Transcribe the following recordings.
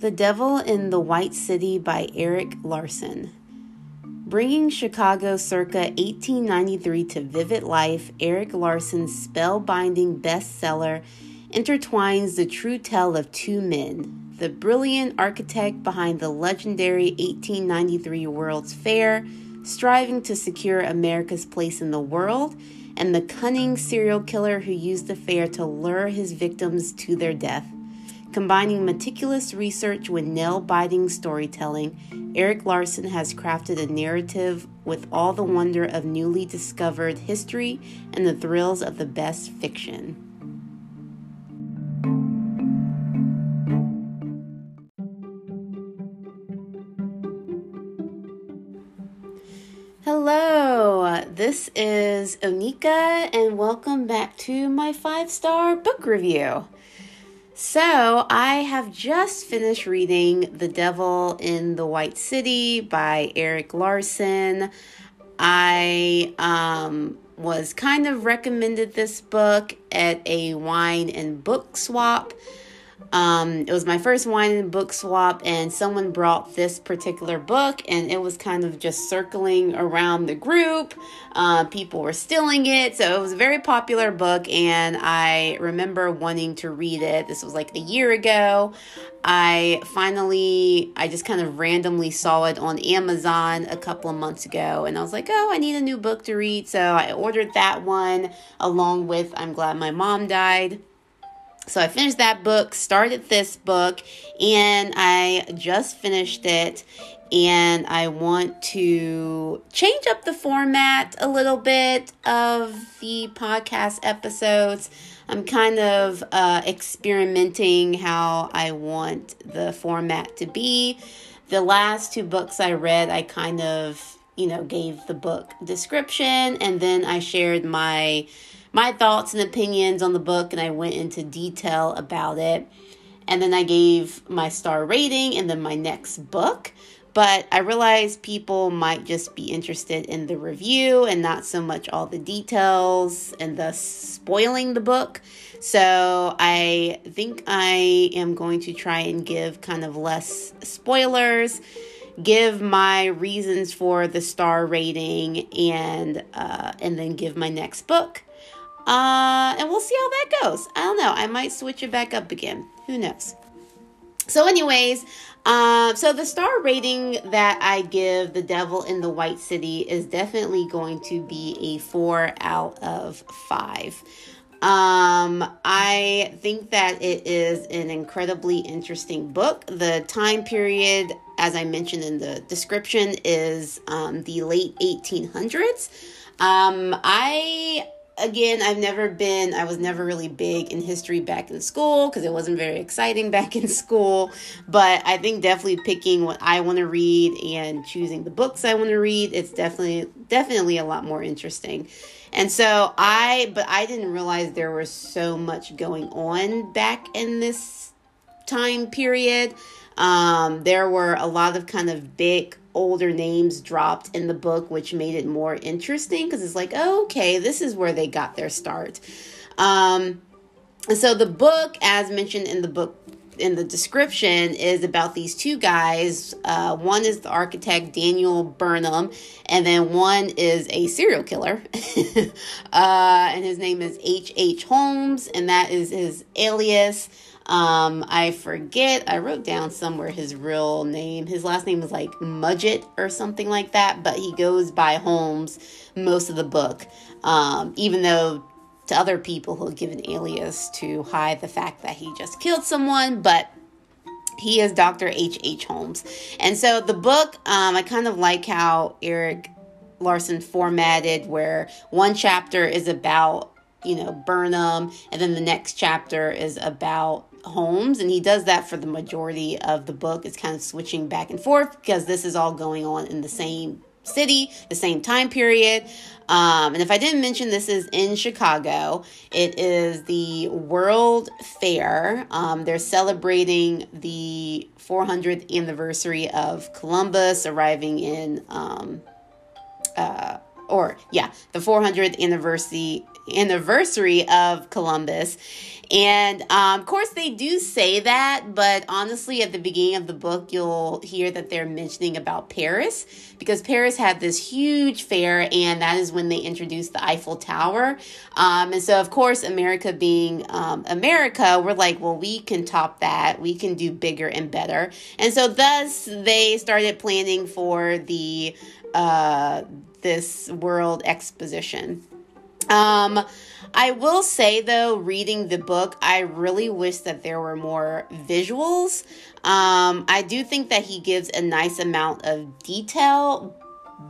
The Devil in the White City by Erik Larson. Bringing Chicago circa 1893 to vivid life, Erik Larson's spellbinding bestseller intertwines the true tale of two men the brilliant architect behind the legendary 1893 World's Fair, striving to secure America's place in the world, and the cunning serial killer who used the fair to lure his victims to their death. Combining meticulous research with nail biting storytelling, Erik Larson has crafted a narrative with all the wonder of newly discovered history and the thrills of the best fiction. Hello, this is Onika, and welcome back to my five star book review. So, I have just finished reading The Devil in the White City by Erik Larson. I um, was kind of recommended this book at a wine and book swap. Um, it was my first wine book swap, and someone brought this particular book, and it was kind of just circling around the group. Uh, people were stealing it, so it was a very popular book, and I remember wanting to read it. This was like a year ago. I finally, I just kind of randomly saw it on Amazon a couple of months ago, and I was like, oh, I need a new book to read, so I ordered that one along with I'm Glad My Mom Died. So I finished that book, started this book, and I just finished it. And I want to change up the format a little bit of the podcast episodes. I'm kind of uh, experimenting how I want the format to be. The last two books I read, I kind of, you know, gave the book description and then I shared my my thoughts and opinions on the book and I went into detail about it. And then I gave my star rating and then my next book. But I realized people might just be interested in the review and not so much all the details and thus spoiling the book. So I think I am going to try and give kind of less spoilers give my reasons for the star rating and uh, and then give my next book uh, and we'll see how that goes. I don't know. I might switch it back up again. Who knows? So, anyways, um, so the star rating that I give The Devil in the White City is definitely going to be a four out of five. Um, I think that it is an incredibly interesting book. The time period, as I mentioned in the description, is um, the late 1800s. Um, I again, I've never been, I was never really big in history back in school because it wasn't very exciting back in school. But I think definitely picking what I want to read and choosing the books I want to read, it's definitely, definitely a lot more interesting. And so I, but I didn't realize there was so much going on back in this time period. Um, there were a lot of kind of big older names dropped in the book, which made it more interesting because it's like, oh, okay, this is where they got their start. Um, so the book, as mentioned in the book in the description, is about these two guys. Uh, one is the architect Daniel Burnham, and then one is a serial killer, uh, and his name is H. H. Holmes, and that is his alias. Um, I forget, I wrote down somewhere his real name. His last name is like Mudgett or something like that, but he goes by Holmes most of the book. Um, even though to other people he'll give an alias to hide the fact that he just killed someone, but he is Dr. H. H. Holmes. And so the book, um, I kind of like how Erik Larson formatted where one chapter is about you know Burnham and then the next chapter is about Holmes, and he does that for the majority of the book. It's kind of switching back and forth because this is all going on in the same city, the same time period. Um, and if I didn't mention, this is in Chicago. It is the World Fair. Um, they're celebrating the 400th anniversary of Columbus arriving in, um, uh, or yeah, the 400th anniversary anniversary of Columbus. And um, of course, they do say that, but honestly, at the beginning of the book, you'll hear that they're mentioning about Paris because Paris had this huge fair, and that is when they introduced the Eiffel Tower. Um, and so, of course, America being um, America, we're like, well, we can top that, we can do bigger and better. And so, thus, they started planning for the uh, this World Exposition. Um, I will say though, reading the book, I really wish that there were more visuals. Um, I do think that he gives a nice amount of detail,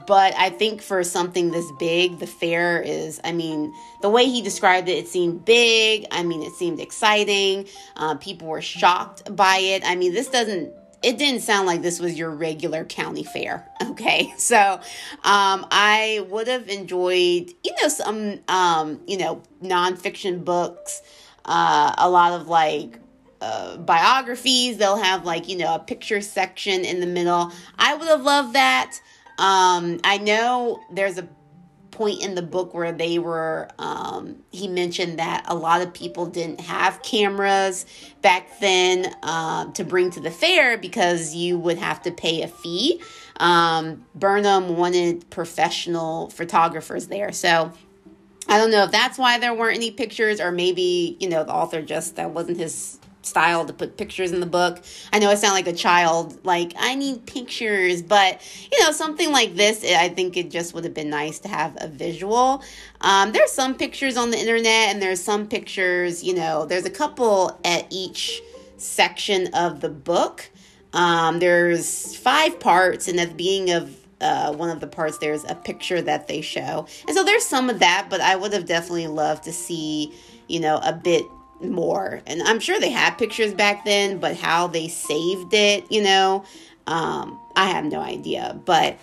but I think for something this big, the fair is, I mean, the way he described it, it seemed big. I mean, it seemed exciting. Uh, people were shocked by it. I mean, this doesn't it didn't sound like this was your regular county fair. Okay, so um, I would have enjoyed, you know, some, um, you know, nonfiction books, uh, a lot of like uh, biographies. They'll have like, you know, a picture section in the middle. I would have loved that. Um, I know there's a point in the book where they were um, he mentioned that a lot of people didn't have cameras back then um, to bring to the fair because you would have to pay a fee. Um, burnham wanted professional photographers there. So i don't know if that's why there weren't any pictures or maybe you know the author just that wasn't his style to put pictures in the book. I know I sound like a child, like I need pictures, but you know, something like this, I think it just would have been nice to have a visual. Um, there's some pictures on the internet, and there's some pictures, you know, there's a couple at each section of the book. Um, there's five parts, and at the beginning of uh, one of the parts, there's a picture that they show. And so there's some of that, but I would have definitely loved to see, you know, a bit more. And I'm sure they had pictures back then, but how they saved it, you know, um, I have no idea. But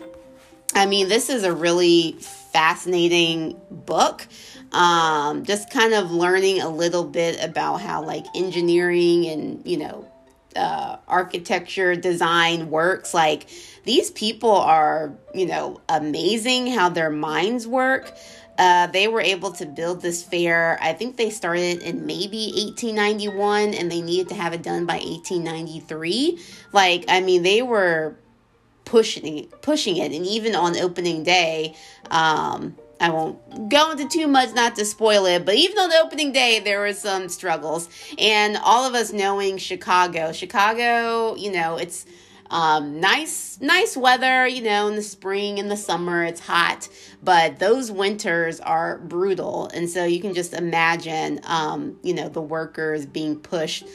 I mean, this is a really fascinating book. Um, just kind of learning a little bit about how like engineering and, you know, uh, architecture design works. Like these people are, you know, amazing how their minds work. Uh, they were able to build this fair. I think they started in maybe 1891 and they needed to have it done by 1893. Like, I mean, they were pushing pushing it. And even on opening day, um, I won't go into too much not to spoil it, but even on opening day, there were some struggles. And all of us knowing Chicago, Chicago, you know, it's um, nice, nice weather, you know, in the spring and the summer, it's hot, but those winters are brutal. And so you can just imagine, um, you know, the workers being pushed.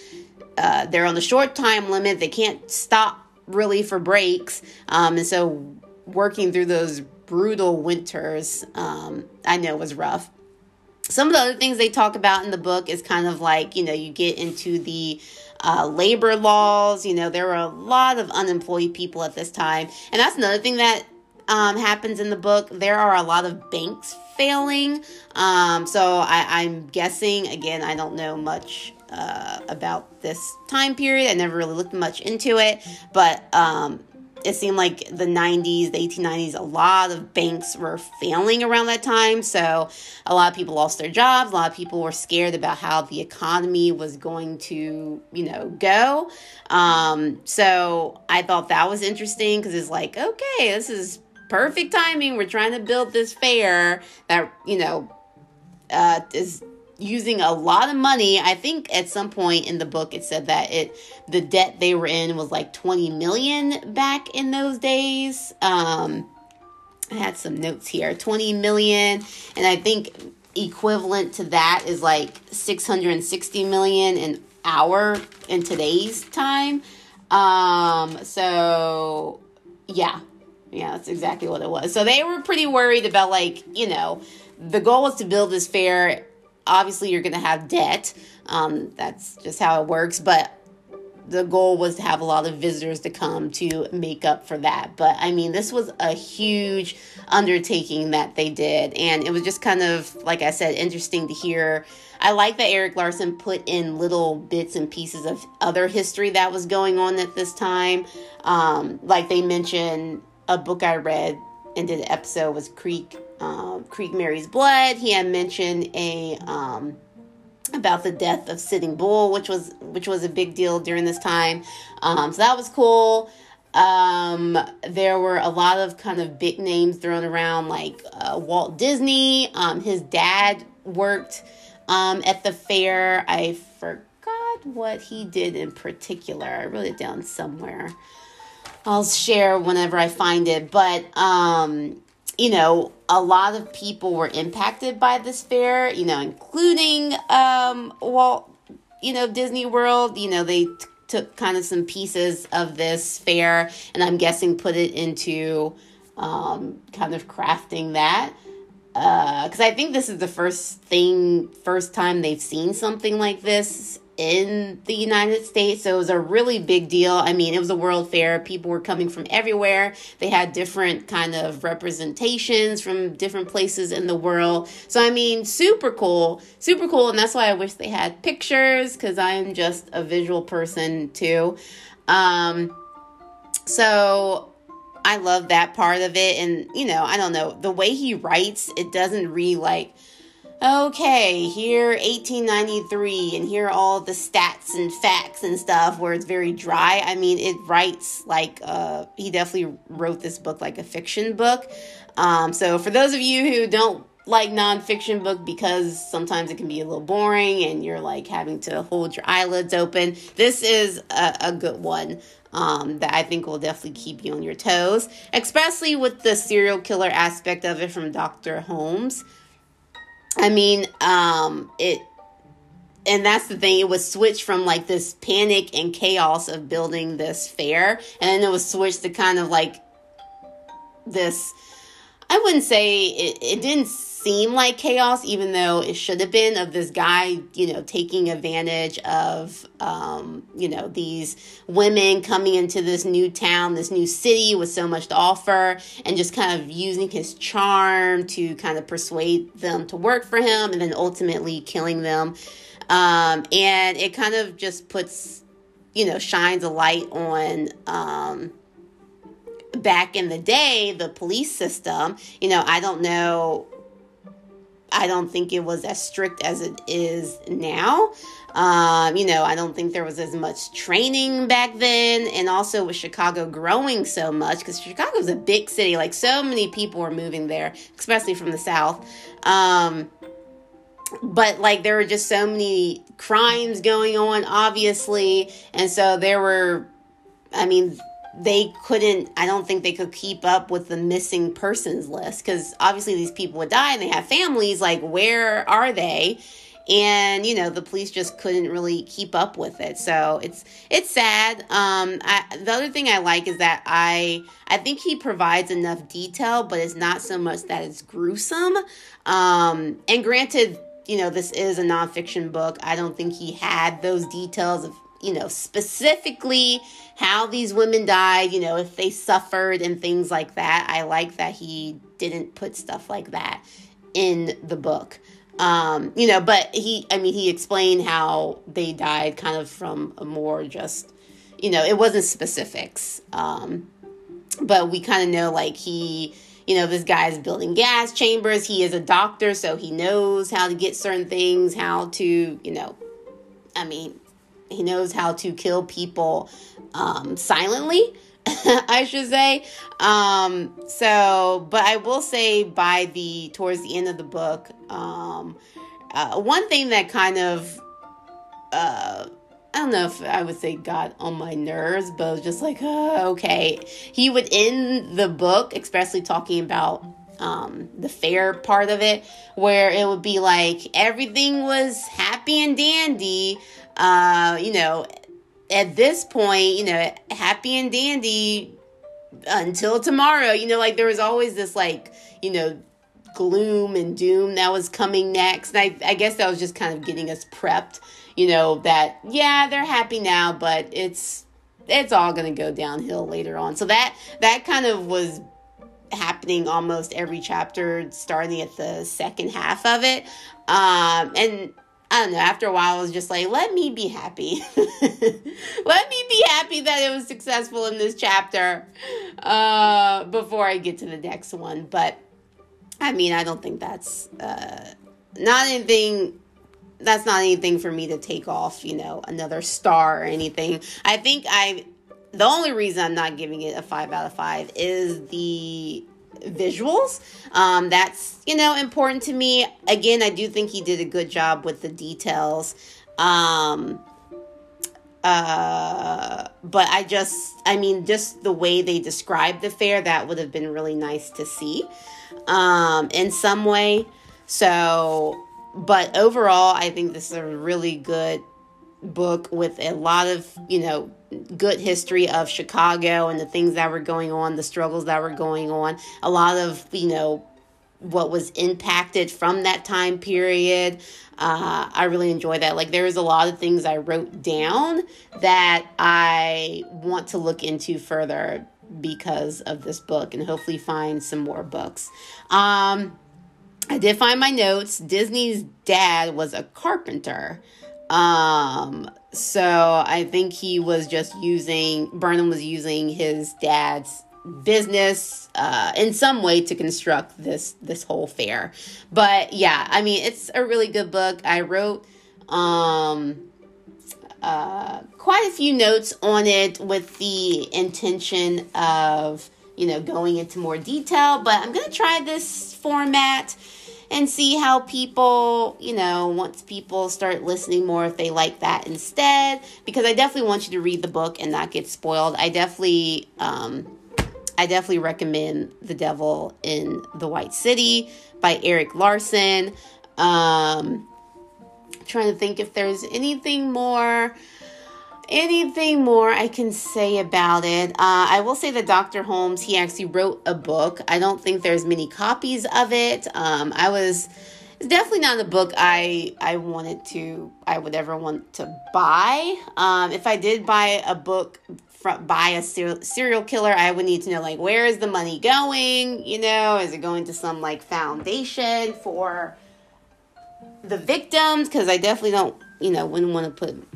Uh, they're on the short time limit, they can't stop really for breaks. Um, and so working through those brutal winters, um, I know was rough some of the other things they talk about in the book is kind of like you know you get into the uh, labor laws you know there were a lot of unemployed people at this time. And that's another thing that um, happens in the book. There are a lot of banks failing. Um, so I, i'm guessing again i don't know much uh, about this time period. I never really looked much into it. But um, it seemed like the 90s, the 1890s, a lot of banks were failing around that time. So a lot of people lost their jobs. A lot of people were scared about how the economy was going to, you know, go. Um, so I thought that was interesting because it's like, okay, this is perfect timing. We're trying to build this fair that, you know, uh, is using a lot of money. I think at some point in the book it said that it the debt they were in was like 20 million back in those days. Um I had some notes here. 20 million and I think equivalent to that is like 660 million an hour in today's time. Um so yeah. Yeah, that's exactly what it was. So they were pretty worried about like, you know, the goal was to build this fair obviously you're going to have debt. Um, that's just how it works. But the goal was to have a lot of visitors to come to make up for that. But I mean, this was a huge undertaking that they did. And it was just kind of, like I said, interesting to hear. I like that Erik Larson put in little bits and pieces of other history that was going on at this time. Um, like they mentioned a book I read and did an episode was Creek um, Creek Mary's Blood. He had mentioned a um, about the death of Sitting Bull, which was which was a big deal during this time. Um, so that was cool. Um, there were a lot of kind of big names thrown around, like uh, Walt Disney. Um, his dad worked um, at the fair. I forgot what he did in particular. I wrote it down somewhere. I'll share whenever I find it. But um, you know, a lot of people were impacted by this fair, you know, including um, Walt, you know, Disney World. You know, they t- took kind of some pieces of this fair and I'm guessing put it into um, kind of crafting that. Because uh, I think this is the first thing, first time they've seen something like this in the United States. So it was a really big deal. I mean, it was a world fair. People were coming from everywhere. They had different kind of representations from different places in the world. So I mean, super cool, super cool. And that's why I wish they had pictures because I am just a visual person too. Um, so I love that part of it. And, you know, I don't know, the way he writes, it doesn't read like, okay, here 1893, and here are all the stats and facts and stuff where it's very dry. I mean, it writes like uh, he definitely wrote this book like a fiction book. Um, so for those of you who don't like nonfiction book because sometimes it can be a little boring and you're like having to hold your eyelids open, this is a, a good one. Um, that I think will definitely keep you on your toes, especially with the serial killer aspect of it from Dr. Holmes. I mean, um, it, and that's the thing, it was switched from like this panic and chaos of building this fair, and then it was switched to kind of like this. I wouldn't say it, it didn't seem like chaos, even though it should have been, of this guy, you know, taking advantage of, um, you know, these women coming into this new town, this new city with so much to offer, and just kind of using his charm to kind of persuade them to work for him and then ultimately killing them. Um, and it kind of just puts, you know, shines a light on, um, back in the day, the police system, you know, I don't know I don't think it was as strict as it is now. Um, you know, I don't think there was as much training back then. And also with Chicago growing so much, because Chicago's a big city, like so many people were moving there, especially from the South. Um, but like there were just so many crimes going on, obviously. And so there were, I mean, they couldn't i don't think they could keep up with the missing persons list because obviously these people would die and they have families like where are they? And you know the police just couldn't really keep up with it. So it's it's sad. Um I, the other thing i like is that i i think he provides enough detail but it's not so much that it's gruesome. Um and granted you know this is a nonfiction book. I don't think he had those details of you know, specifically how these women died, you know, if they suffered and things like that. I like that he didn't put stuff like that in the book. Um, you know, but he, I mean, he explained how they died kind of from a more just, you know, it wasn't specifics. Um, but we kind of know like he, you know, this guy's building gas chambers. He is a doctor, so he knows how to get certain things, how to, you know, I mean, he knows how to kill people um, silently. I should say. Um, so, but I will say by the towards the end of the book, um, uh, one thing that kind of uh, I don't know if I would say got on my nerves, but was just like, uh, okay. He would end the book, especially talking about um, the fair part of it, where it would be like everything was happy and dandy uh, you know, at this point, you know, happy and dandy until tomorrow. You know, like there was always this like, you know, gloom and doom that was coming next. And I, I guess that was just kind of getting us prepped, you know, that yeah, they're happy now, but it's it's all gonna go downhill later on. So that that kind of was happening almost every chapter starting at the second half of it. Um and I don't know, after a while, I was just like, let me be happy. let me be happy that it was successful in this chapter uh, before I get to the next one. But I mean, I don't think that's uh, not anything. That's not anything for me to take off, you know, another star or anything. I think I, the only reason I'm not giving it a five out of five is the visuals. Um, that's, you know, important to me. Again, I do think he did a good job with the details. Um, uh, but I just, I mean, just the way they described the fair, that would have been really nice to see um, in some way. So, but overall, I think this is a really good book with a lot of, you know, good history of Chicago and the things that were going on, the struggles that were going on, a lot of, you know, what was impacted from that time period. Uh, I really enjoy that. Like, there was a lot of things I wrote down that I want to look into further because of this book and hopefully find some more books. Um, I did find my notes. Disney's dad was a carpenter. Um, so I think he was just using, Burnham was using his dad's business uh, in some way to construct this this whole fair. But yeah i mean it's a really good book. I wrote um uh quite a few notes on it with the intention of you know going into more detail. But i'm gonna try this format and see how people, you know, once people start listening more, if they like that instead. Because I definitely want you to read the book and not get spoiled. I definitely, um, I definitely recommend The Devil in the White City by Erik Larson. Um, trying to think if there's anything more anything more I can say about it. Uh, I will say that Dr. Holmes, he actually wrote a book. I don't think there's many copies of it. Um, I was it's definitely not a book I I wanted to I would ever want to buy. Um, if I did buy a book from by a serial, serial killer, I would need to know like where is the money going? You know, is it going to some like foundation for the victims? Because I definitely don't you know wouldn't want to put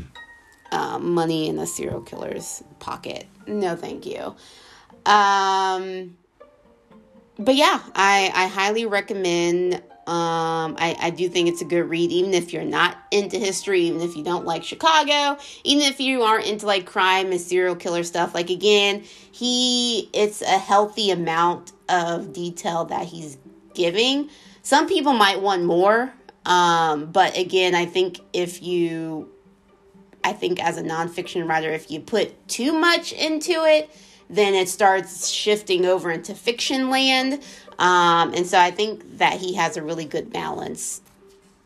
um, money in a serial killer's pocket. No, thank you. Um, but yeah, I, I highly recommend. Um, I, I do think it's a good read, even if you're not into history, even if you don't like Chicago, even if you aren't into like crime and serial killer stuff. Like again, he it's a healthy amount of detail that he's giving. Some people might want more, um, but again, I think if you I think as a nonfiction writer, if you put too much into it, then it starts shifting over into fiction land. Um, and so I think that he has a really good balance.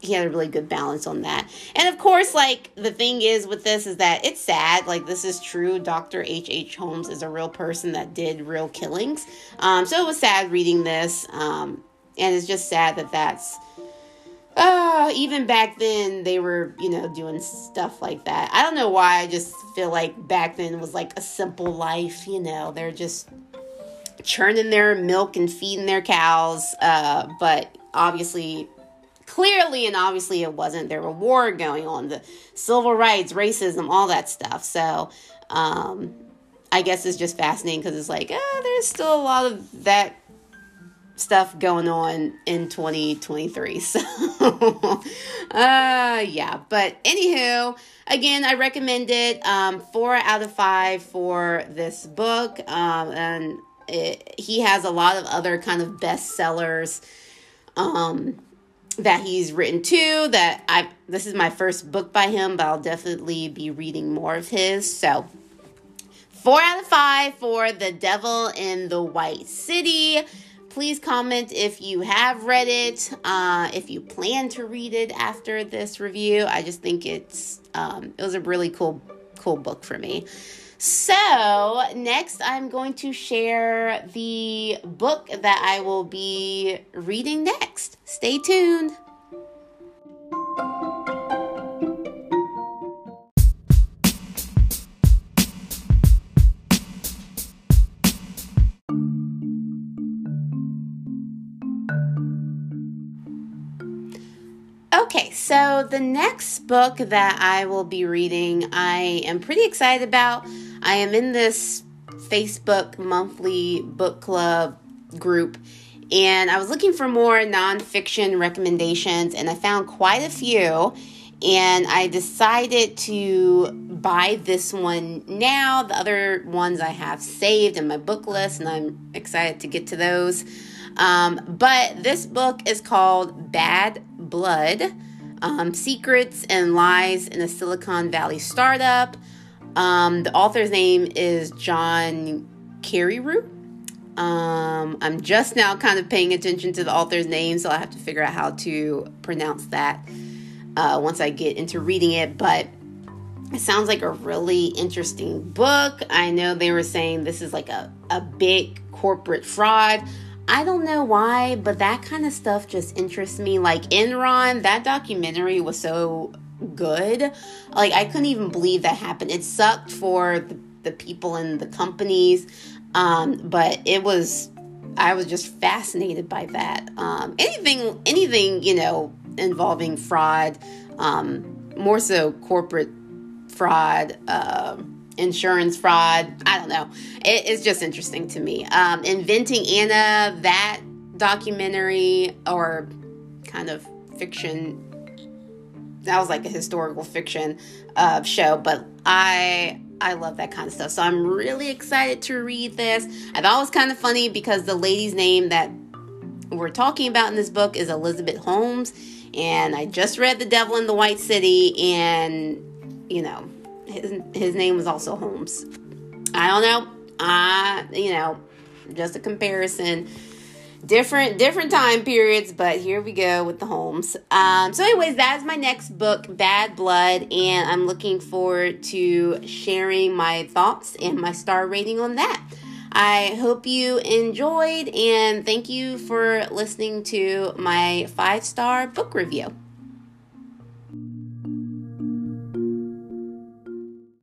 He had a really good balance on that. And of course, like the thing is with this is that it's sad. Like this is true. Dr. H. H. Holmes is a real person that did real killings. Um, so it was sad reading this. Um, and it's just sad that that's uh, even back then they were, you know, doing stuff like that. I don't know why. I just feel like back then was like a simple life, you know. They're just churning their milk and feeding their cows. Uh, but obviously, clearly and obviously it wasn't. There were war going on, the civil rights, racism, all that stuff. So, um, I guess it's just fascinating because it's like, uh, there's still a lot of that stuff going on in 2023. So, uh, yeah. But anywho, again, I recommend it. Um, four out of five for this book. Um, and it, he has a lot of other kind of bestsellers. Um, that he's written too that I this is my first book by him, but I'll definitely be reading more of his. So, four out of five for The Devil in the White City. Please comment if you have read it, uh, if you plan to read it after this review. I just think it's um, it was a really cool cool book for me. So, next I'm going to share the book that I will be reading next. Stay tuned. So the next book that I will be reading, I am pretty excited about. I am in this Facebook monthly book club group, and I was looking for more nonfiction recommendations, and I found quite a few. And I decided to buy this one now. The other ones I have saved in my book list, and I'm excited to get to those. Um, but this book is called Bad Blood um, Secrets and Lies in a Silicon Valley Startup. Um, the author's name is John Carreyrou. Um, I'm just now kind of paying attention to the author's name, so I have to figure out how to pronounce that uh, once I get into reading it. But it sounds like a really interesting book. I know they were saying this is like a, a big corporate fraud. I don't know why, but that kind of stuff just interests me. Like Enron, that documentary was so good. Like I couldn't even believe that happened. It sucked for the, the people in the companies, um, but it was. I was just fascinated by that. Um, anything, anything you know involving fraud, um, more so corporate fraud. Um, insurance fraud. I don't know. It, it's just interesting to me. Um, Inventing Anna, that documentary or kind of fiction. That was like a historical fiction uh, show, but I I love that kind of stuff. So I'm really excited to read this. I thought it was kind of funny because the lady's name that we're talking about in this book is Elizabeth Holmes, and I just read The Devil in the White City, and you know his, his name was also Holmes. I don't know. I, you know, just a comparison. Different different time periods, but here we go with the Holmes. Um, so, anyways, that is my next book, Bad Blood, and I'm looking forward to sharing my thoughts and my star rating on that. I hope you enjoyed, and thank you for listening to my five star book review.